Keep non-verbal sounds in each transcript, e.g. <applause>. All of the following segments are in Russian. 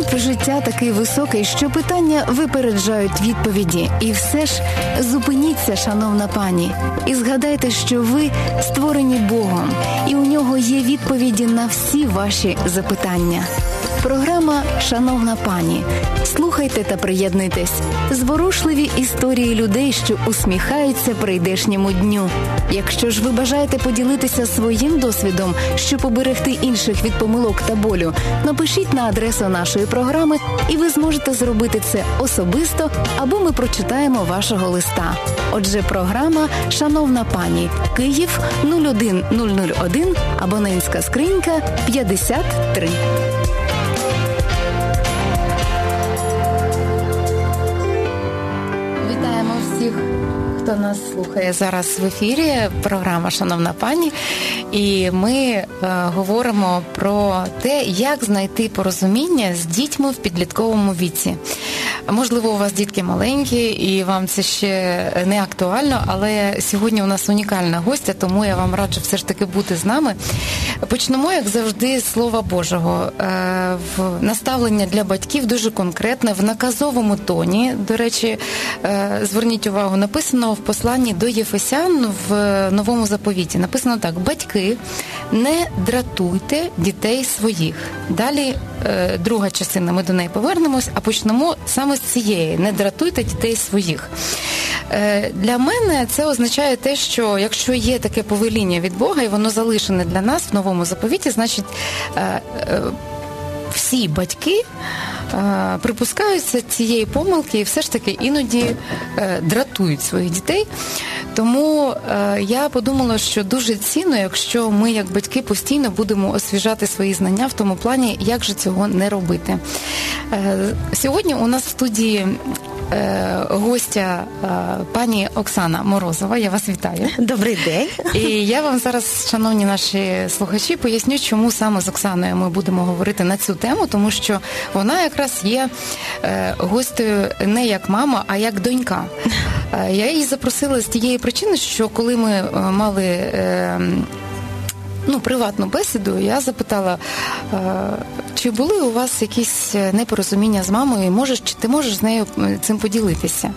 Темп життя такий високий, що питання випереджають відповіді. І все ж зупиніться, шановна пані, і згадайте, що ви створені Богом, і у нього є відповіді на всі ваші запитання. Програма Шановна пані. Слухайте та приєднуйтесь. Зворушливі історії людей, що усміхаються прийдешньому дню. Якщо ж ви бажаєте поділитися своїм досвідом, щоб поберегти інших від помилок та болю, напишіть на адресу нашої програми, і ви зможете зробити це особисто, або ми прочитаємо вашого листа. Отже, програма Шановна пані Київ 01001, абонентська скринька 53. Хто нас слухає зараз в ефірі. Програма Шановна пані. І ми е, говоримо про те, як знайти порозуміння з дітьми в підлітковому віці. Можливо, у вас дітки маленькі, і вам це ще не актуально, але сьогодні у нас унікальна гостя, тому я вам раджу все ж таки бути з нами. Почнемо, як завжди, з слова Божого. Е, в наставлення для батьків дуже конкретне, в наказовому тоні. До речі, е, зверніть увагу, написано в посланні до Єфесян в новому заповіті. Написано так: батьки, не дратуйте дітей своїх. Далі е, друга частина, ми до неї повернемось, а почнемо саме з цієї: не дратуйте дітей своїх. Для мене це означає те, що якщо є таке повеління від Бога, і воно залишене для нас в новому заповіті, значить всі батьки припускаються цієї помилки і все ж таки іноді дратують своїх дітей. Тому я подумала, що дуже цінно, якщо ми, як батьки, постійно будемо освіжати свої знання в тому плані, як же цього не робити. Сьогодні у нас в студії гостя пані Оксана Морозова. Я вас вітаю. Добрий день. І я вам зараз, шановні наші слухачі, поясню, чому саме з Оксаною ми будемо говорити на цю тему, тому що вона якраз є гостею не як мама, а як донька. Я її запросила з тієї причини, що коли ми мали ну, приватну бесіду, я запитала, чи були у вас якісь непорозуміння з мамою, можеш, чи ти можеш з нею цим поділитися?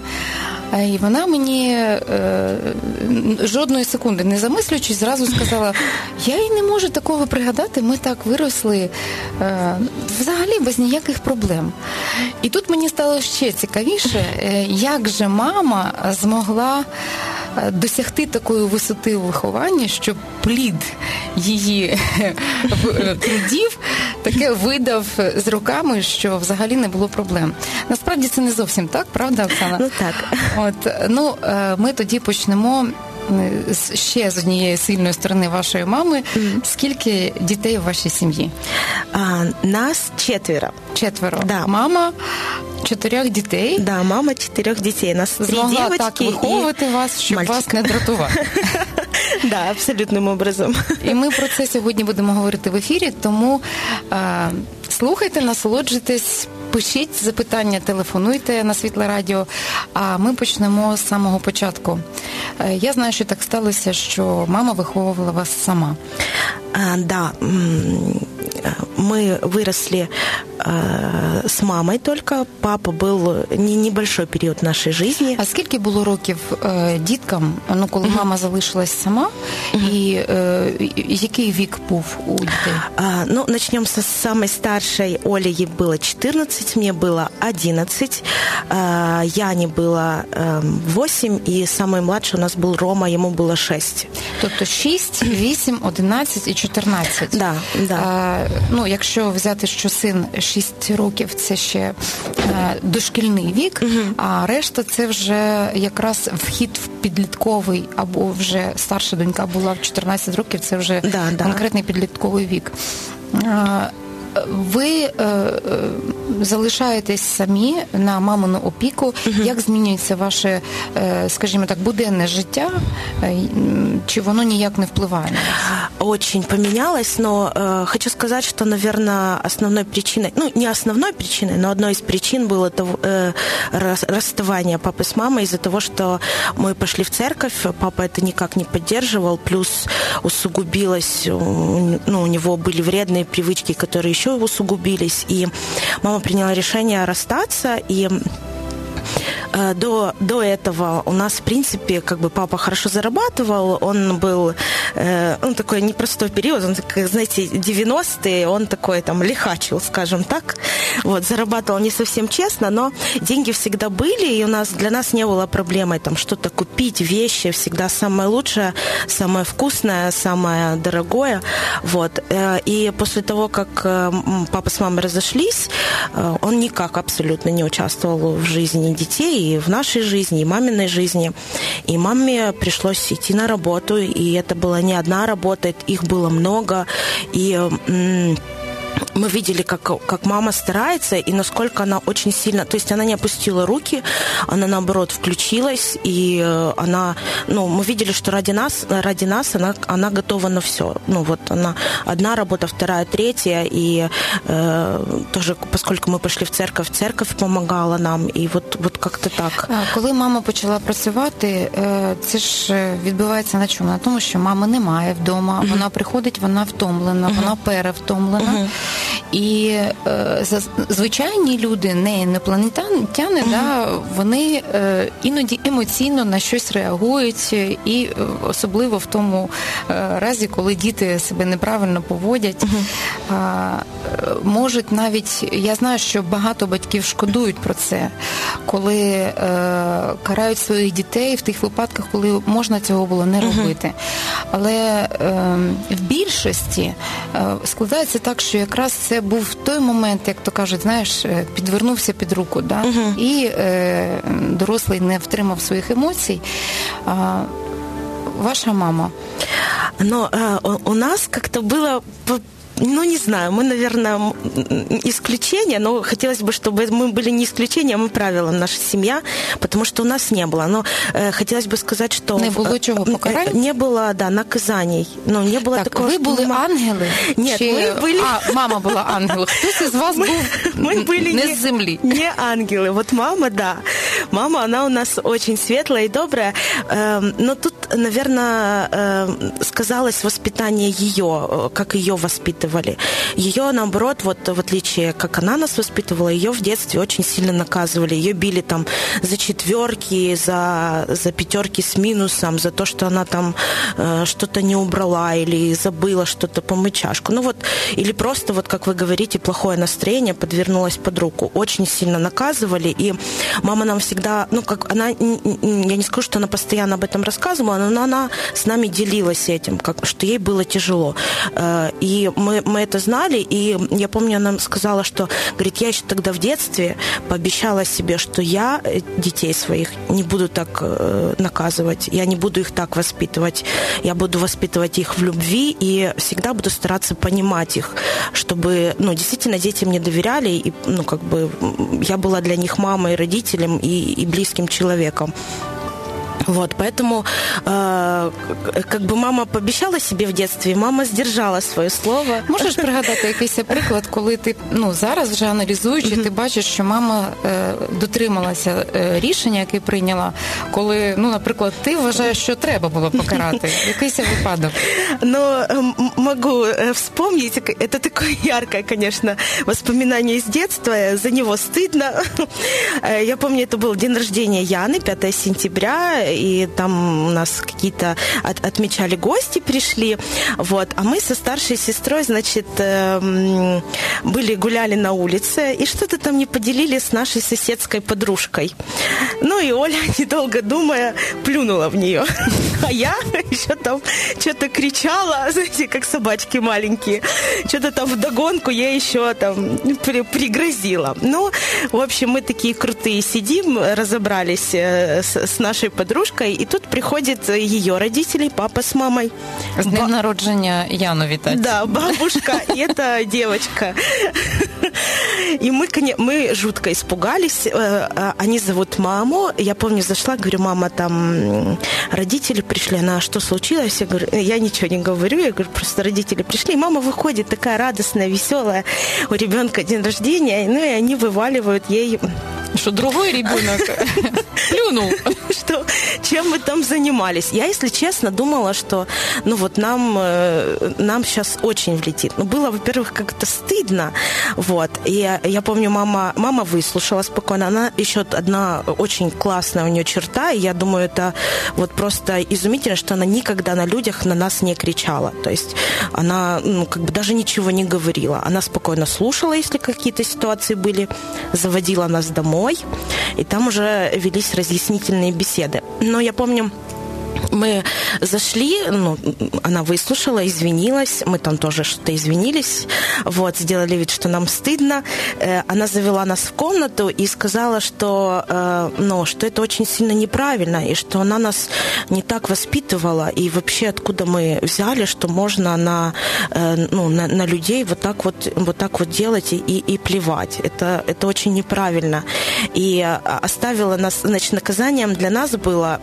І вона мені е, жодної секунди не замислюючись, зразу сказала: я й не можу такого пригадати, ми так виросли е, взагалі без ніяких проблем. І тут мені стало ще цікавіше, як же мама змогла досягти такої висоти у вихованні, щоб плід її плідів таке видав з руками, що взагалі не було проблем. Насправді це не зовсім так, правда, Оксана? Ну так. От ну ми тоді почнемо. Ще з однієї сильної сторони вашої мами. Mm. Скільки дітей у вашій сім'ї? А, Нас четверо. Четверо. Да. Мама чотирьох дітей. Да, мама чотирьох дітей. Нас Змогла так виховувати вас, щоб мальчик. вас не дратувати. <laughs> Да, абсолютним образом. І ми про це сьогодні будемо говорити в ефірі, тому а, слухайте, насолоджуйтесь, пишіть запитання, телефонуйте на світле радіо. А ми почнемо з самого початку. Я знаю, що так сталося, що мама виховувала вас сама. А, да. Мы выросли э, с мамой только. Папа был не небольшой период нашей жизни. А скільки було років е, діткам, ну коли uh-huh. мама залишилась сама, uh-huh. і е, який вік був у дітей? А, ну, начнем со самой старшей. Оле ей было 14, мне было 11, а, Яне было э, 8, и самый младший у нас был Рома, ему было 6. Тобто 6, 8, 11 і 14. Да, да. А, ну, якщо взяти, що син 6 років, це ще е, дошкільний вік, uh-huh. а решта це вже якраз вхід в підлітковий, або вже старша донька була в 14 років, це вже да, конкретний да. підлітковий вік. Ви е, залишаєтесь самі на мамину опіку. Uh-huh. Як змінюється ваше, е, скажімо так, буденне життя? Е, чи воно ніяк не впливає на вас? Очень поменялось, но э, хочу сказать, что, наверное, основной причиной, ну, не основной причиной, но одной из причин было того, э, расставание папы с мамой из-за того, что мы пошли в церковь, папа это никак не поддерживал, плюс усугубилось, ну, у него были вредные привычки, которые еще усугубились, и мама приняла решение расстаться, и до, до этого у нас, в принципе, как бы папа хорошо зарабатывал, он был, э, он такой непростой период, он, знаете, 90-е, он такой там лихачил, скажем так, вот, зарабатывал не совсем честно, но деньги всегда были, и у нас, для нас не было проблемой там что-то купить, вещи, всегда самое лучшее, самое вкусное, самое дорогое, вот, э, и после того, как папа с мамой разошлись, он никак абсолютно не участвовал в жизни детей, и в нашей жизни, и маминой жизни. И маме пришлось идти на работу, и это была не одна работа, их было много. И мы видели, как, как мама старается и насколько она очень сильно... То есть она не опустила руки, она, наоборот, включилась, и э, она... Ну, мы видели, что ради нас, ради нас она, она готова на все. Ну, вот она одна работа, вторая, третья, и э, тоже, поскольку мы пошли в церковь, церковь помогала нам, і от, от как-то так. Коли мама почала працювати, це ж відбувається на чому? На тому, що мами немає вдома, mm-hmm. вона приходить, вона втомлена, mm-hmm. вона перевтомлена. Mm-hmm. І е, звичайні люди, не інопланетяни, mm-hmm. да, вони е, іноді емоційно на щось реагують, і е, особливо в тому е, разі, коли діти себе неправильно поводять, mm-hmm. можуть навіть я знаю, що багато батьків шкодують про це, коли е, карають своїх дітей в тих випадках, коли можна цього було не робити. Але ем, в більшості складається так, що якраз це був той момент, як то кажуть, знаєш, е, підвернувся під руку, да? Угу. і е, дорослий не втримав своїх емоцій. А, Ваша мама. Но э, у нас как-то было ну, не знаю, мы, наверное, исключение, но хотелось бы, чтобы мы были не исключением, а мы правилом, наша семья, потому что у нас не было. Но э, хотелось бы сказать, что... Не было чего покарання? Не было, да, наказаний. Ну, не было так, такого, ви були мама... ангели? Нет, Чи... мы были... А, мама была ангел. Хтось із вас мы, був <laughs> мы были не не, с земли? Не ангелы. Вот мама, да. Мама, она у нас очень светлая и добрая. Эм, но тут, наверное, эм, сказалось воспитание ее, э, как ее воспитывали воспитывали. Ее, наоборот, вот в отличие, как она нас воспитывала, ее в детстве очень сильно наказывали. Ее били там за четверки, за, за пятерки с минусом, за то, что она там э, что-то не убрала или забыла что-то помыть чашку. Ну вот, или просто, вот как вы говорите, плохое настроение подвернулось под руку. Очень сильно наказывали, и мама нам всегда, ну как она, я не скажу, что она постоянно об этом рассказывала, но она с нами делилась этим, как, что ей было тяжело. Э, и мы мы, это знали, и я помню, она сказала, что, говорит, я еще тогда в детстве пообещала себе, что я э, детей своих не буду так э, наказывать, я не буду их так воспитывать, я буду воспитывать их в любви и всегда буду стараться понимать их, чтобы, ну, действительно дети мне доверяли, и, ну, как бы я была для них мамой, родителем и, и близким человеком. Вот, поэтому э, как бы мама пообещала себе в детстве, мама сдержала своє слово. Можеш пригадати якийсь приклад, коли ти ну зараз вже аналізуючи, ти бачиш, що мама е, дотрималася е, рішення, яке прийняла, коли, ну, наприклад, ти вважаєш, що треба було покарати. Якийсь випадок. Но могу вспомнить, это такое яркое, конечно, воспоминание из детства, за него стыдно. <laughs> Я помню, это был день рождения Яны, 5 сентября, и там у нас какие-то от, отмечали гости пришли, вот, а мы со старшей сестрой, значит, э, были, гуляли на улице, и что-то там не поделили с нашей соседской подружкой. Ну и Оля, <laughs> недолго думая, плюнула в нее. А я <laughs> еще там что-то кричала, <laughs> знаете, как собачки маленькие. Что-то там в догонку я еще там пригрозила. Ну, в общем, мы такие крутые сидим, разобрались э, с, с нашей подружкой, подружкой, и тут приходят ее родители, папа с мамой. С днем Ба... народжения Яну витать. Да, бабушка и эта девочка. И мы, мы жутко испугались. Э, а, они зовут маму. Я помню, зашла, говорю, мама, там родители пришли. Она, что случилось? Я говорю, я ничего не говорю. Я говорю, просто родители пришли. Мама выходит такая радостная, веселая. У ребенка день рождения. Ну и они вываливают ей Что другой ребенок плюнул. Что, чем мы там занимались. Я, если честно, думала, что ну вот нам, э, нам сейчас очень влетит. Ну, было, во-первых, как-то стыдно. Вот. И я, помню, мама, мама выслушала спокойно. Она еще одна очень классная у нее черта, и я думаю, это вот просто изумительно, что она никогда на людях на нас не кричала. То есть она ну, как бы даже ничего не говорила. Она спокойно слушала, если какие-то ситуации были, заводила нас домой, и там уже велись разъяснительные беседы. Но я помню, мы зашли, ну, она выслушала, извинилась, мы там тоже что-то извинились, вот, сделали вид, что нам стыдно. Э, она завела нас в комнату и сказала, что, э, ну, что это очень сильно неправильно, и что она нас не так воспитывала, и вообще откуда мы взяли, что можно на, э, ну, на, на людей вот так вот, вот так вот делать и, и плевать. Это, это очень неправильно. И оставила нас, значит, наказанием для нас было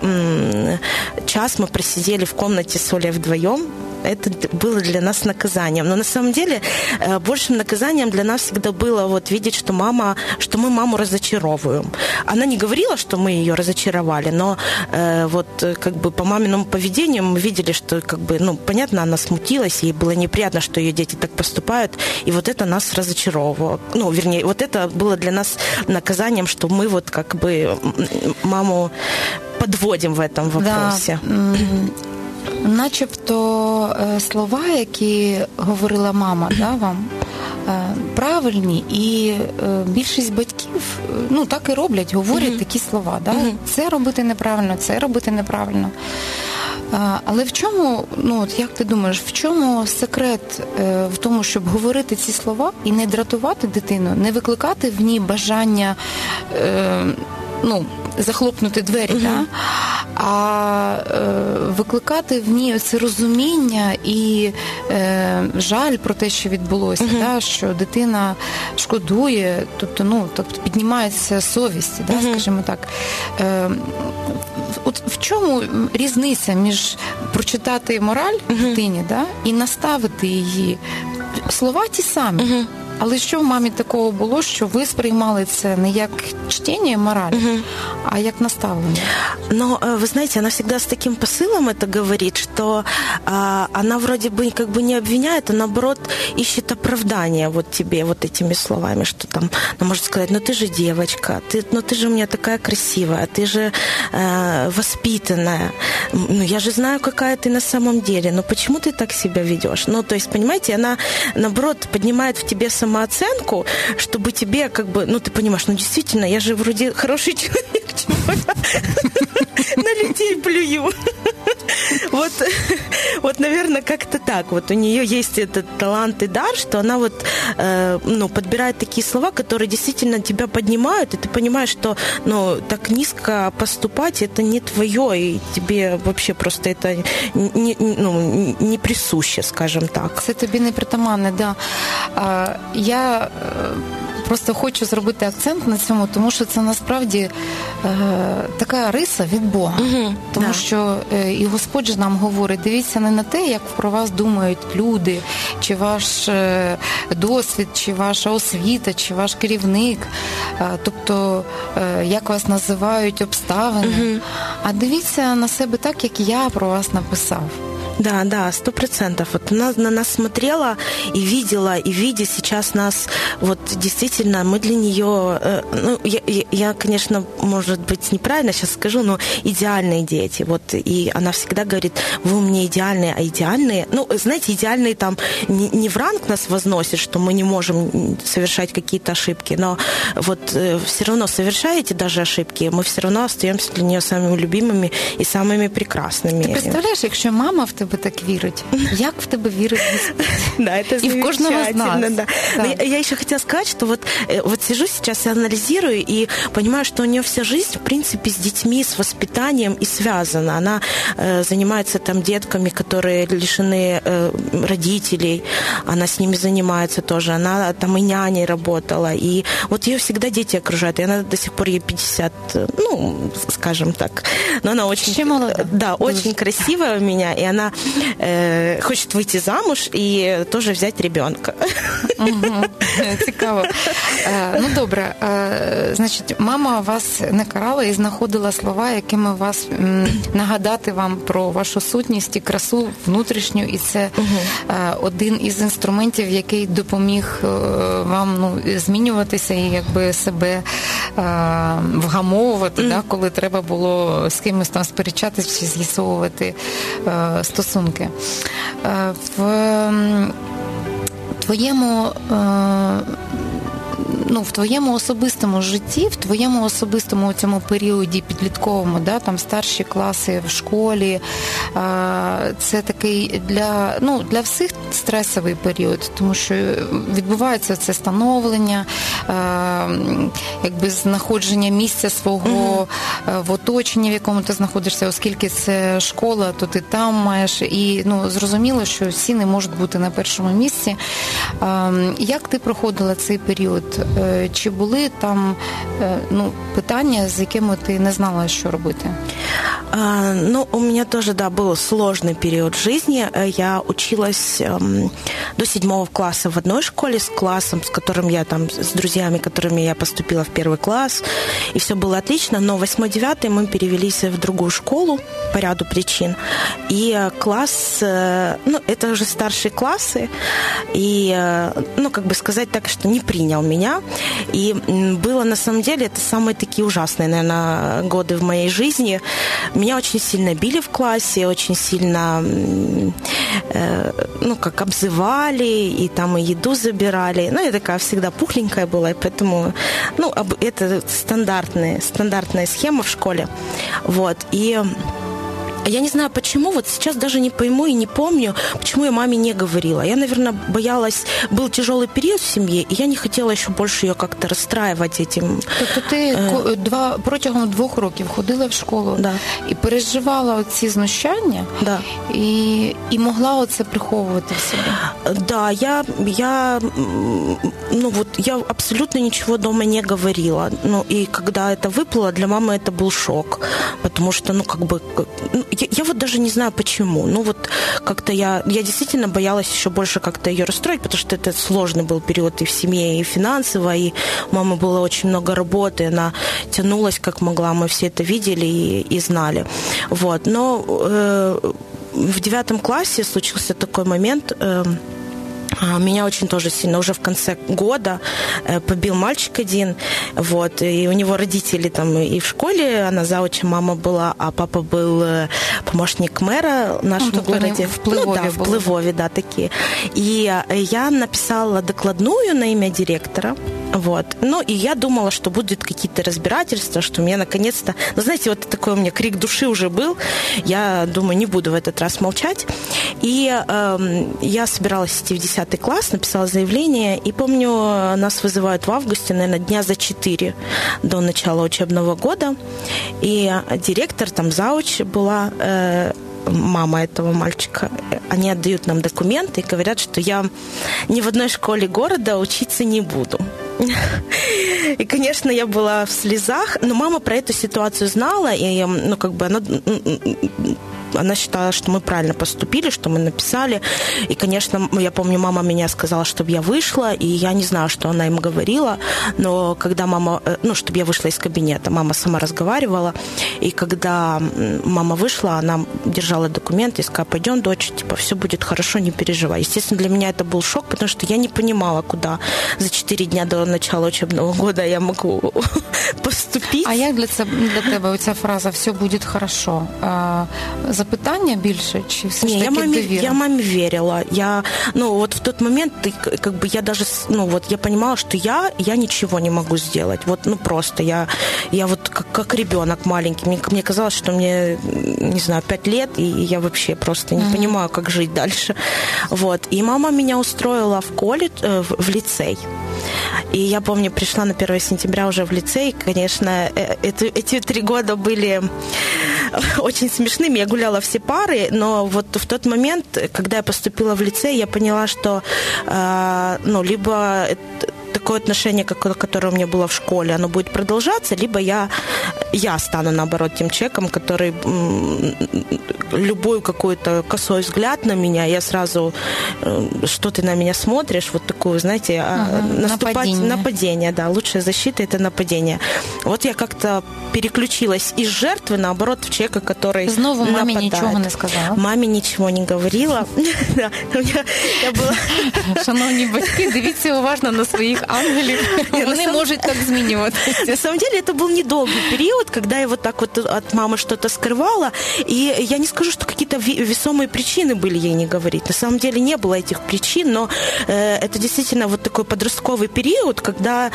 час мы просидели в комнате с Олей вдвоем, это было для нас наказанием. Но на самом деле э, большим наказанием для нас всегда было вот видеть, что мама, что мы маму разочаровываем. Она не говорила, что мы ее разочаровали, но э, вот э, как бы по маминому поведению мы видели, что как бы, ну, понятно, она смутилась, ей было неприятно, что ее дети так поступают, и вот это нас разочаровывало. Ну, вернее, вот это было для нас наказанием, что мы вот как бы маму подводим в этом вопросе. Да. Начебто е, слова, які говорила мама, да, вам е, правильні, і е, більшість батьків ну так і роблять, говорять mm-hmm. такі слова. Да? Mm-hmm. Це робити неправильно, це робити неправильно. Але в чому, ну от як ти думаєш, в чому секрет в тому, щоб говорити ці слова і не дратувати дитину, не викликати в ній бажання ну, захлопнути двері, uh-huh. да? а е, викликати в ній це розуміння і е, жаль про те, що відбулося, uh-huh. да? що дитина шкодує, тобто ну, тобто піднімається совість, да? скажімо так. Е, От в чому різниця між прочитати мораль дитині да? і наставити її? Слова ті самі. Але що в мамі такого було, що ви сприймали це не як чтение морали, угу. а як наставление? Но, э, вы знаете, она всегда с таким посылом это говорит, что а, она вроде бы как бы не обвиняет, а наоборот ищет оправдание вот тебе вот этими словами, что там она может сказать, ну ты же девочка, ты, ну ты же у меня такая красивая, ты же э, воспитанная, ну я же знаю, какая ты на самом деле, но почему ты так себя ведешь? Ну, то есть, понимаете, она наоборот поднимает в тебе сам самооценку, чтобы тебе как бы, ну, ты понимаешь, ну, действительно, я же вроде хороший <laughs> человек, <laughs> на людей плюю. <laughs> Вот, вот, наверное, как-то так. Вот у нее есть этот талант и дар, что она вот, э, ну, подбирает такие слова, которые действительно тебя поднимают, и ты понимаешь, что, ну, так низко поступать это не твое, и тебе вообще просто это не, ну, не присуще, скажем так. Це тобі не притаманне, да. Я просто хочу зробити акцент на цьому, тому що це насправді е, така риса від Бога. Угу, тому да. що е, і Господь ж нам говорить: дивіться не на те, як про вас думають люди, чи ваш е, досвід, чи ваша освіта, чи ваш керівник, е, тобто е, як вас називають обставини. Угу. А дивіться на себе так, як я про вас написав. Да, да, сто процентов. Вот она на нас смотрела и видела, и видя сейчас нас, вот действительно, мы для нее, э, ну, я, я, конечно, может быть, неправильно сейчас скажу, но идеальные дети. Вот, и она всегда говорит, вы меня идеальные, а идеальные, ну, знаете, идеальные там не, не в ранг нас возносит, что мы не можем совершать какие-то ошибки, но вот э, все равно совершаете даже ошибки, мы все равно остаемся для нее самыми любимыми и самыми прекрасными. Ты представляешь, якщо мама в тебе тебе так вірить. Як в тебе вірить? Да, это и в кожного из нас. Да. Да. Я, я еще хотела сказать, что вот, вот сижу сейчас и анализирую, и понимаю, что у нее вся жизнь, в принципе, с детьми, с воспитанием и связана. Она э, занимается там детками, которые лишены э, родителей, она с ними занимается тоже. Она там и няней работала, и вот ее всегда дети окружают, и она до сих пор ей 50, ну, скажем так. Но она очень... Чем молода? Да, очень красивая у меня, и она э, хочет выйти замуж и тоже взять ребенка. Цікаво. Ну добре, значить, мама вас не карала і знаходила слова, якими вас нагадати вам про вашу сутність і красу внутрішню, і це один із інструментів, який допоміг вам ну, змінюватися і якби себе вгамовувати, да, коли треба було з кимось там сперечатися чи з'ясовувати стосунки. В твоєму ну, в твоєму особистому житті, в твоєму особистому цьому періоді підлітковому, да, там старші класи в школі, це такий для ну, для всіх стресовий період, тому що відбувається це становлення, якби знаходження місця свого в оточенні, в якому ти знаходишся, оскільки це школа, то ти там маєш. І ну, зрозуміло, що всі не можуть бути на першому місці. Як ти проходила цей період? Чи були там ну, питання, з якими ти не знала, що робити? А, ну, у меня тоже, да, был сложный период жизни. Я училась эм, до седьмого класса в одной школе с классом, с которым я там, с друзьями, которыми я поступила в первый класс, и все было отлично, но восьмой-девятый мы перевелись в другую школу по ряду причин, и класс, э, ну, это уже старшие классы, и, э, ну, как бы сказать так, что не принял меня, и было, на самом деле, это самые такие ужасные, наверное, годы в моей жизни. Меня очень сильно били в классе, очень сильно, э, ну, как обзывали, и там и еду забирали. Ну, я такая всегда пухленькая была, и поэтому, ну, это стандартная, стандартная схема в школе. Вот, и я не знаю почему, вот сейчас даже не пойму и не помню, почему я маме не говорила. Я, наверное, боялась, был тяжелый период в семье, и я не хотела еще больше ее как-то розстраювати этим. Тобто ти э... два протягом двох років ходила в школу да. і переживала ці знущання, да. і, і могла оце приховувати в себе? Да, я, я, ну вот, я абсолютно ничего дома не говорила. Ну, и когда это выплыло, для мамы это был шок, потому что, ну, как бы, ну, я, я вот даже не знаю почему. Ну вот как-то я, я действительно боялась еще больше как-то ее расстроить, потому что это сложный был период и в семье, и финансово, и у мамы было очень много работы, она тянулась как могла, мы все это видели и, и знали. Вот. Но э, в девятом классе случился такой момент, э, меня очень тоже сильно уже в конце года э, побил мальчик один, вот, и у него родители там и в школе, она зауча мама была, а папа был э, помощник мэра в нашем ну, городе. В Плывове ну, да, в Плывове, да, такие. И э, я написала докладную на имя директора, вот. Ну, и я думала, что будут какие-то разбирательства, что мне наконец-то... Ну, знаете, вот такой у меня крик души уже был. Я думаю, не буду в этот раз молчать. И э, я собиралась идти в 10 класс, написала заявление. И помню, нас вызывают в августе, наверное, дня за 4 до начала учебного года. И директор, там зауч была... Э, мама этого мальчика, они отдают нам документы и говорят, что я ни в одной школе города учиться не буду. И, конечно, я была в слезах, но мама про эту ситуацию знала, и, ну, как бы она она считала, что мы правильно поступили, что мы написали. И, конечно, я помню, мама меня сказала, чтобы я вышла, и я не знаю, что она им говорила, но когда мама, э, ну, чтобы я вышла из кабинета, мама сама разговаривала, и когда мама вышла, она держала документы и сказала, пойдем, дочь, типа, все будет хорошо, не переживай. Естественно, для меня это был шок, потому что я не понимала, куда за 4 дня до начала учебного года я могу <laughs> поступить. А як для, для тебе ця фраза «все будет хорошо»? Запитання більше, чи все ж таки я маме, довіра? я маме верила. Я, ну, вот в тот момент, как бы, я даже, ну, вот, я понимала, что я, я ничего не могу сделать. Вот, ну, просто я, я вот как, как ребенок маленький. Мне, мне казалось, что мне, не знаю, пять лет, и я вообще просто не mm-hmm. понимаю, как жить дальше. Вот. И мама меня устроила в колледж, э, в лицей. И я помню, пришла на 1 сентября уже в лицей. Конечно, э, это, эти три года были <laughs> очень смешными. Я гуляла все пары, но вот в тот момент, когда я поступила в лицей, я поняла, что э, ну, либо такое отношение, которое у меня было в школе, оно будет продолжаться, либо я, я стану, наоборот, тем человеком, который любой какой-то косой взгляд на меня, я сразу, э, что ты на меня смотришь, вот такую, знаете, угу, наступать, нападение. нападение, да, лучшая защита это нападение. Вот я как-то переключилась из жертвы, наоборот, в человека, который Знову мамі нічого не сказала? Мамі нічого не говорила. <laughs> Шановні батьки, дивіться уважно на своїх ангелів. Вони <laughs> можуть так змінюватися. <laughs> На самом деле это был недолгий период, когда я вот так вот от мамы что-то скрывала, и я не скажу, что какие-то весомые причины были ей не говорить. На самом деле не было этих причин, но э, это действительно вот такой подростковый период, когда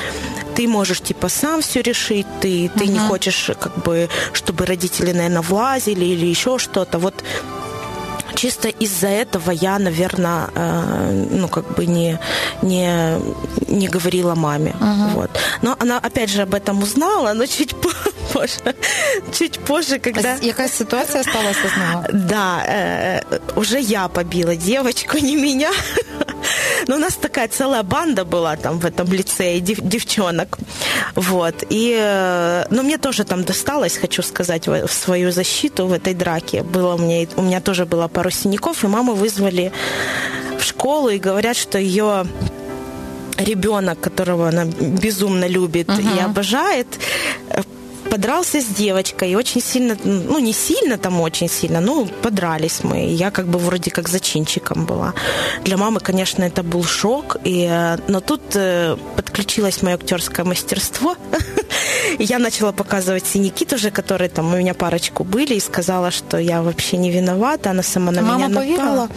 ты можешь типа сам все решить, ты, ты uh-huh. не хочешь как бы, чтобы родители, наверное, влазили или еще что-то. Вот чисто из-за этого я, наверное, э, ну, как бы не, не, не говорила маме. Uh-huh. Вот. Но она, опять же, об этом узнала, но чуть <laughs> позже. Чуть позже, когда... Какая ситуация сталася з Да, э, уже я побила девочку, <laughs> не меня. Но у нас такая целая банда была там в этом лицее дев, девчонок. Вот. И, э, ну, мне тоже там досталось, хочу сказать, в свою защиту в этой драке. Было у меня, у меня тоже было пару синяков, и маму вызвали в школу и говорят, что ее ребенок, которого она безумно любит uh-huh. и обожает, подрался с девочкой и очень сильно, ну не сильно там очень сильно, ну подрались мы. Я как бы вроде как зачинчиком была. Для мамы, конечно, это был шок, и, э, но тут э, подключилось мое актерское мастерство. <laughs> Я начала показывать синяки тоже, которые там у меня парочку были, и сказала, что я вообще не виновата, она сама на мама меня напала.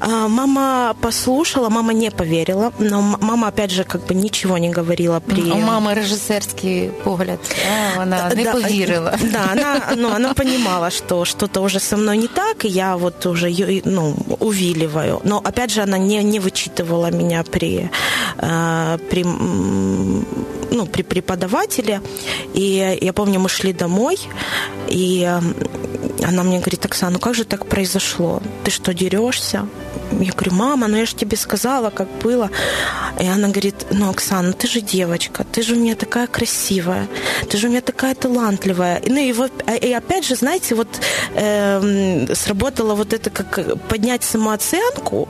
А, мама послушала, мама не поверила, но мама, опять же, как бы ничего не говорила при... У мамы режиссерский погляд, да, она не да, повірила. <laughs> Да, она, ну, она понимала, что что-то уже со мной не так, и я вот уже ну, увиливаю. Но, опять же, она не, не вычитывала меня при, э, при, ну, при преподавателе. И я помню, мы шли домой, и она мне говорит, Оксана, ну как же так произошло? Ты что, дерешься? Я говорю, мама, ну я же тебе сказала, как было. И она говорит, ну, Оксана, ты же девочка, ты же у меня такая красивая, ты же у меня такая талантливая. Ну и, а, и опять же, знаете, вот э, сработало вот это, как поднять самооценку,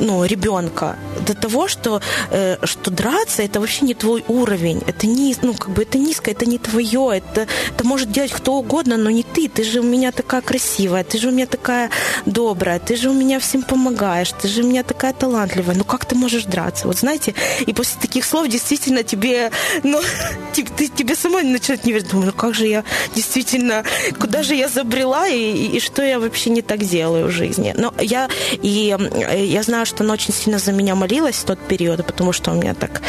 ну, ребенка до того, что, э, что драться это вообще не твой уровень, это не, ну, как бы это низко, это не твое, это, это может делать кто угодно, но не ты, ты же у меня такая красивая, ты же у меня такая добрая, ты же у меня всем помогаешь, ты же у меня такая талантливая, ну как ты можешь драться? Вот знаете, и после таких слов действительно тебе, ну, <laughs> ты, тебе сама начинает не верить, думаю, ну как же я действительно, куда же я забрела и, и, и что я вообще не так делаю в жизни? Но я, и я знаю, что она очень сильно за меня молилась в тот период, потому что у меня так,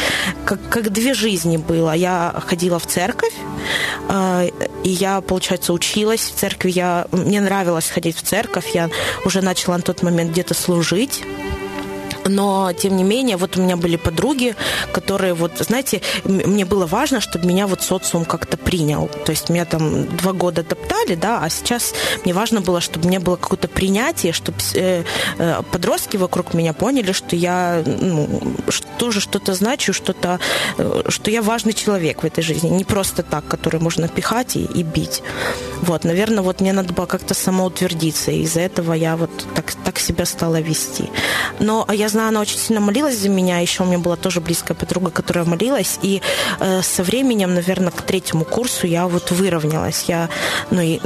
как, как две жизни было. Я ходила в церковь, э, и я, получается, училась в церкви. Я, мне нравилось ходить в церковь. Я уже начала на тот момент где-то служить. Но, тем не менее, вот у меня были подруги, которые, вот, знаете, мне было важно, чтобы меня вот социум как-то принял. То есть меня там два года топтали, да, а сейчас мне важно было, чтобы меня было какое-то принятие, чтобы э, э, подростки вокруг меня поняли, что я ну, тоже что-то значу, что-то, э, что я важный человек в этой жизни, не просто так, который можно пихать и, и бить. Вот, наверное, вот мне надо было как-то самоутвердиться, и из-за этого я вот так, так себя стала вести. Но а я знаю, она очень сильно молилась за меня. Еще у меня была тоже близкая подруга, которая молилась. И э, со временем, наверное, к третьему курсу я вот выровнялась. Я ну, и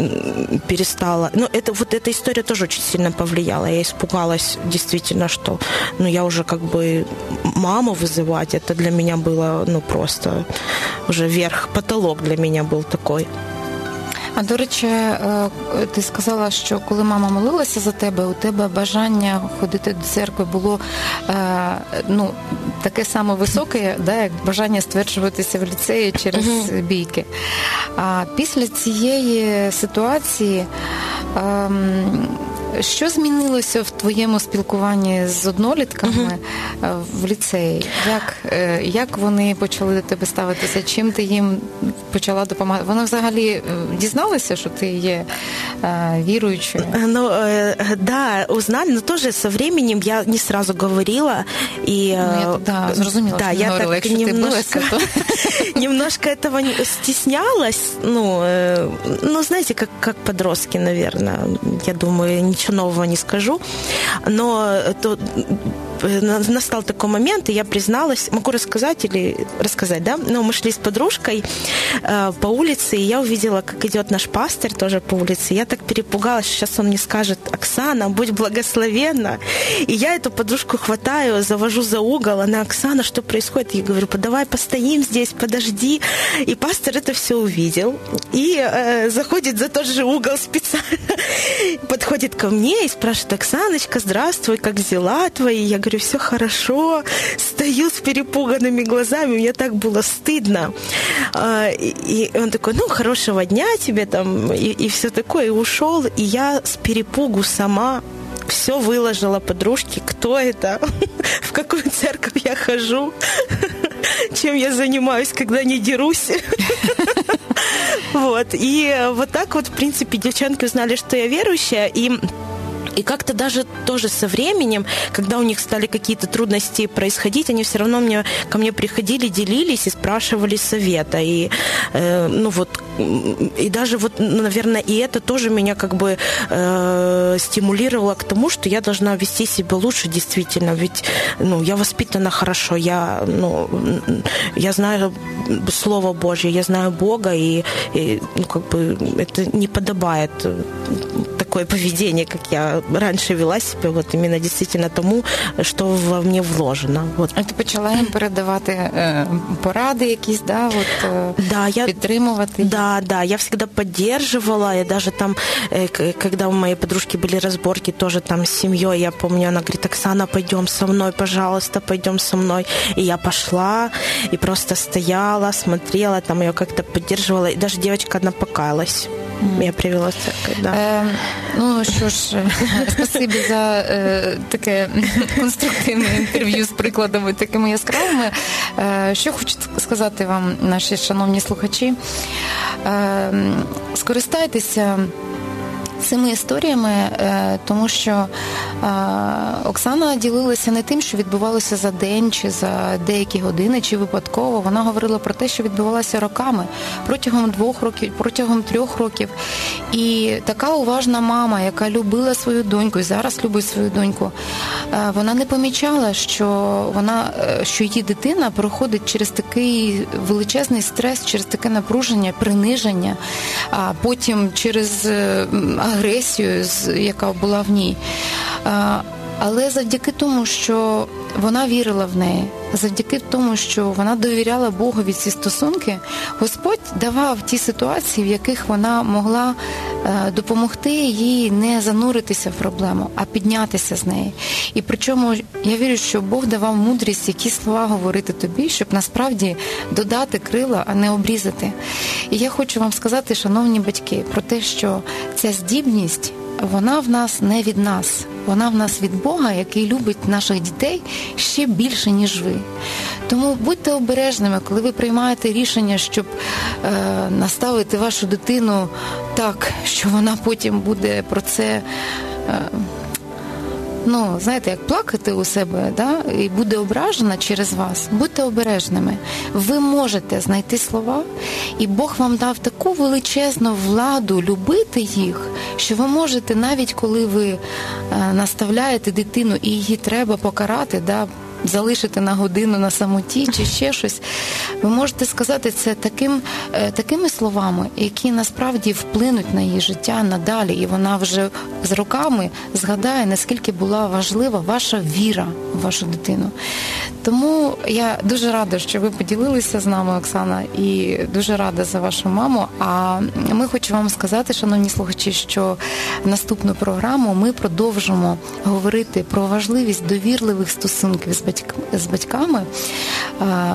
перестала. Ну, это, вот эта история тоже очень сильно повлияла. Я испугалась действительно, что ну, я уже как бы маму вызывать. Это для меня было ну, просто уже верх, потолок для меня был такой. А до речі, е, ти сказала, що коли мама молилася за тебе, у тебе бажання ходити до церкви було е, ну, таке саме високе, да, як бажання стверджуватися в ліцеї через бійки. А після цієї ситуації ем, що змінилося в твоєму спілкуванні з однолітками uh в ліцеї? Як як вони почали до тебе ставитися? Чим ти їм почала допомагати? Вони взагалі дізналися, що ти є віруючою? Ну, да, узнали, но тоже со временем я не сразу говорила. И, ну, я, да, зрозуміла, да, я говорила, так немножко, <laughs> немножко этого стеснялась. Ну, ну знаете, как, как подростки, наверное. Я думаю, ничего нового не скажу. Но то, настал такой момент, и я призналась, могу рассказать или рассказать, да? Ну, мы шли с подружкой э, по улице, и я увидела, как идет наш пастор тоже по улице. Я так перепугалась, сейчас он мне скажет, Оксана, будь благословенна. И я эту подружку хватаю, завожу за угол, она, Оксана, что происходит? Я говорю, давай постоим здесь, подожди. И пастор это все увидел и э, заходит за тот же угол специально, <laughs> подходит ко мне и спрашивает, Оксаночка, здравствуй, как дела твои? Я говорю, все хорошо, стою с перепуганными глазами, мне так было стыдно. А, и он такой, ну, хорошего дня тебе там, и, и все такое, и ушел, и я с перепугу сама все выложила подружке, кто это, <laughs> в какую церковь я хожу, <laughs> чем я занимаюсь, когда не дерусь. <laughs> Вот. И вот так вот, в принципе, девчонки узнали, что я верующая, и и как-то даже тоже со временем, когда у них стали какие-то трудности происходить, они все равно мне, ко мне приходили, делились и спрашивали совета. И, э, ну вот, и даже вот, ну, наверное, и это тоже меня как бы э, стимулировало к тому, что я должна вести себя лучше действительно. Ведь, ну, я воспитана хорошо, я, ну, я знаю Слово Божье, я знаю Бога, и, и ну, как бы это не подобает такое поведение, как я раньше вела себя, вот именно действительно тому, что во мне вложено. Вот. А ти почала їм передавати е, поради якісь, да, от, е, да, я, підтримувати? Да, да, я всегда поддерживала, я даже там, э, когда у моей подружки были разборки тоже там с семьей, я помню, она говорит, Оксана, пойдем со мной, пожалуйста, пойдем со мной. И я пошла, и просто стояла, смотрела, там ее как-то поддерживала, и даже девочка одна покаялась. Я привела в церковь, да. Е, ну що ж, спасибі за е, таке конструктивне інтерв'ю з прикладами такими яскравими. Е, що хочу сказати вам, наші шановні слухачі, е, скористайтеся цими історіями, е, тому що е, Оксана ділилася не тим, що відбувалося за день, чи за деякі години, чи випадково. Вона говорила про те, що відбувалося роками протягом двох років, протягом трьох років. І така уважна мама, яка любила свою доньку і зараз любить свою доньку, е, вона не помічала, що вона що її дитина проходить через такий величезний стрес, через таке напруження, приниження, а потім через агресію, яка була в ній. Але завдяки тому, що вона вірила в неї, завдяки тому, що вона довіряла Богові ці стосунки, Господь давав ті ситуації, в яких вона могла допомогти їй не зануритися в проблему, а піднятися з неї. І причому я вірю, що Бог давав мудрість, які слова говорити тобі, щоб насправді додати крила, а не обрізати. І я хочу вам сказати, шановні батьки, про те, що ця здібність вона в нас не від нас, вона в нас від Бога, який любить наших дітей ще більше, ніж ви. Тому будьте обережними, коли ви приймаєте рішення, щоб е, наставити вашу дитину так, що вона потім буде про це. Е, ну, знаєте, як плакати у себе, да, і буде ображена через вас, будьте обережними. Ви можете знайти слова, і Бог вам дав таку величезну владу любити їх, що ви можете, навіть коли ви е, наставляєте дитину і її треба покарати, да, залишити на годину на самоті чи ще щось, ви можете сказати це таким, е, такими словами, які насправді вплинуть на її життя надалі, і вона вже з роками згадає, наскільки була важлива ваша віра в вашу дитину. Тому я дуже рада, що ви поділилися з нами, Оксана, і дуже рада за вашу маму. А ми хочемо вам сказати, шановні слухачі, що наступну програму ми продовжимо говорити про важливість довірливих стосунків з з батьками.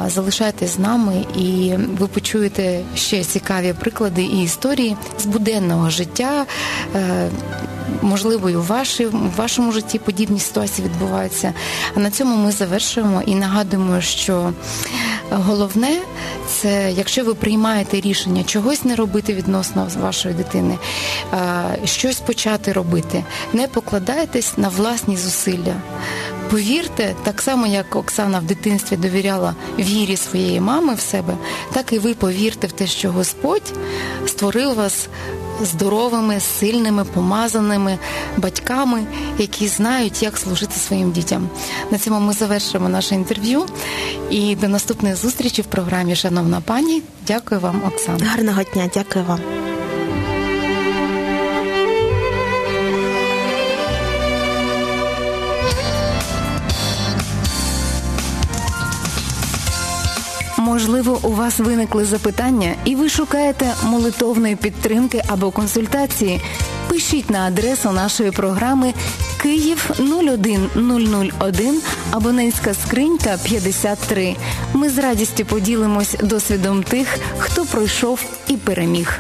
Залишайтесь з нами, і ви почуєте ще цікаві приклади і історії з буденного життя. Е, можливо, і у вашій, в вашому житті подібні ситуації відбуваються. А на цьому ми завершуємо і нагадуємо, що головне це якщо ви приймаєте рішення чогось не робити відносно вашої дитини, щось почати робити, не покладайтесь на власні зусилля. Повірте, так само як Оксана в дитинстві довіряла вірі своєї мами в себе, так і ви повірте в те, що Господь створив вас здоровими, сильними, помазаними батьками, які знають, як служити своїм дітям. На цьому ми завершимо наше інтерв'ю. І до наступної зустрічі в програмі Шановна пані. Дякую вам, Оксана. Гарного дня, дякую вам. Можливо, у вас виникли запитання, і ви шукаєте молитовної підтримки або консультації. Пишіть на адресу нашої програми Київ 01001, абонентська скринька 53. Ми з радістю поділимось досвідом тих, хто пройшов і переміг.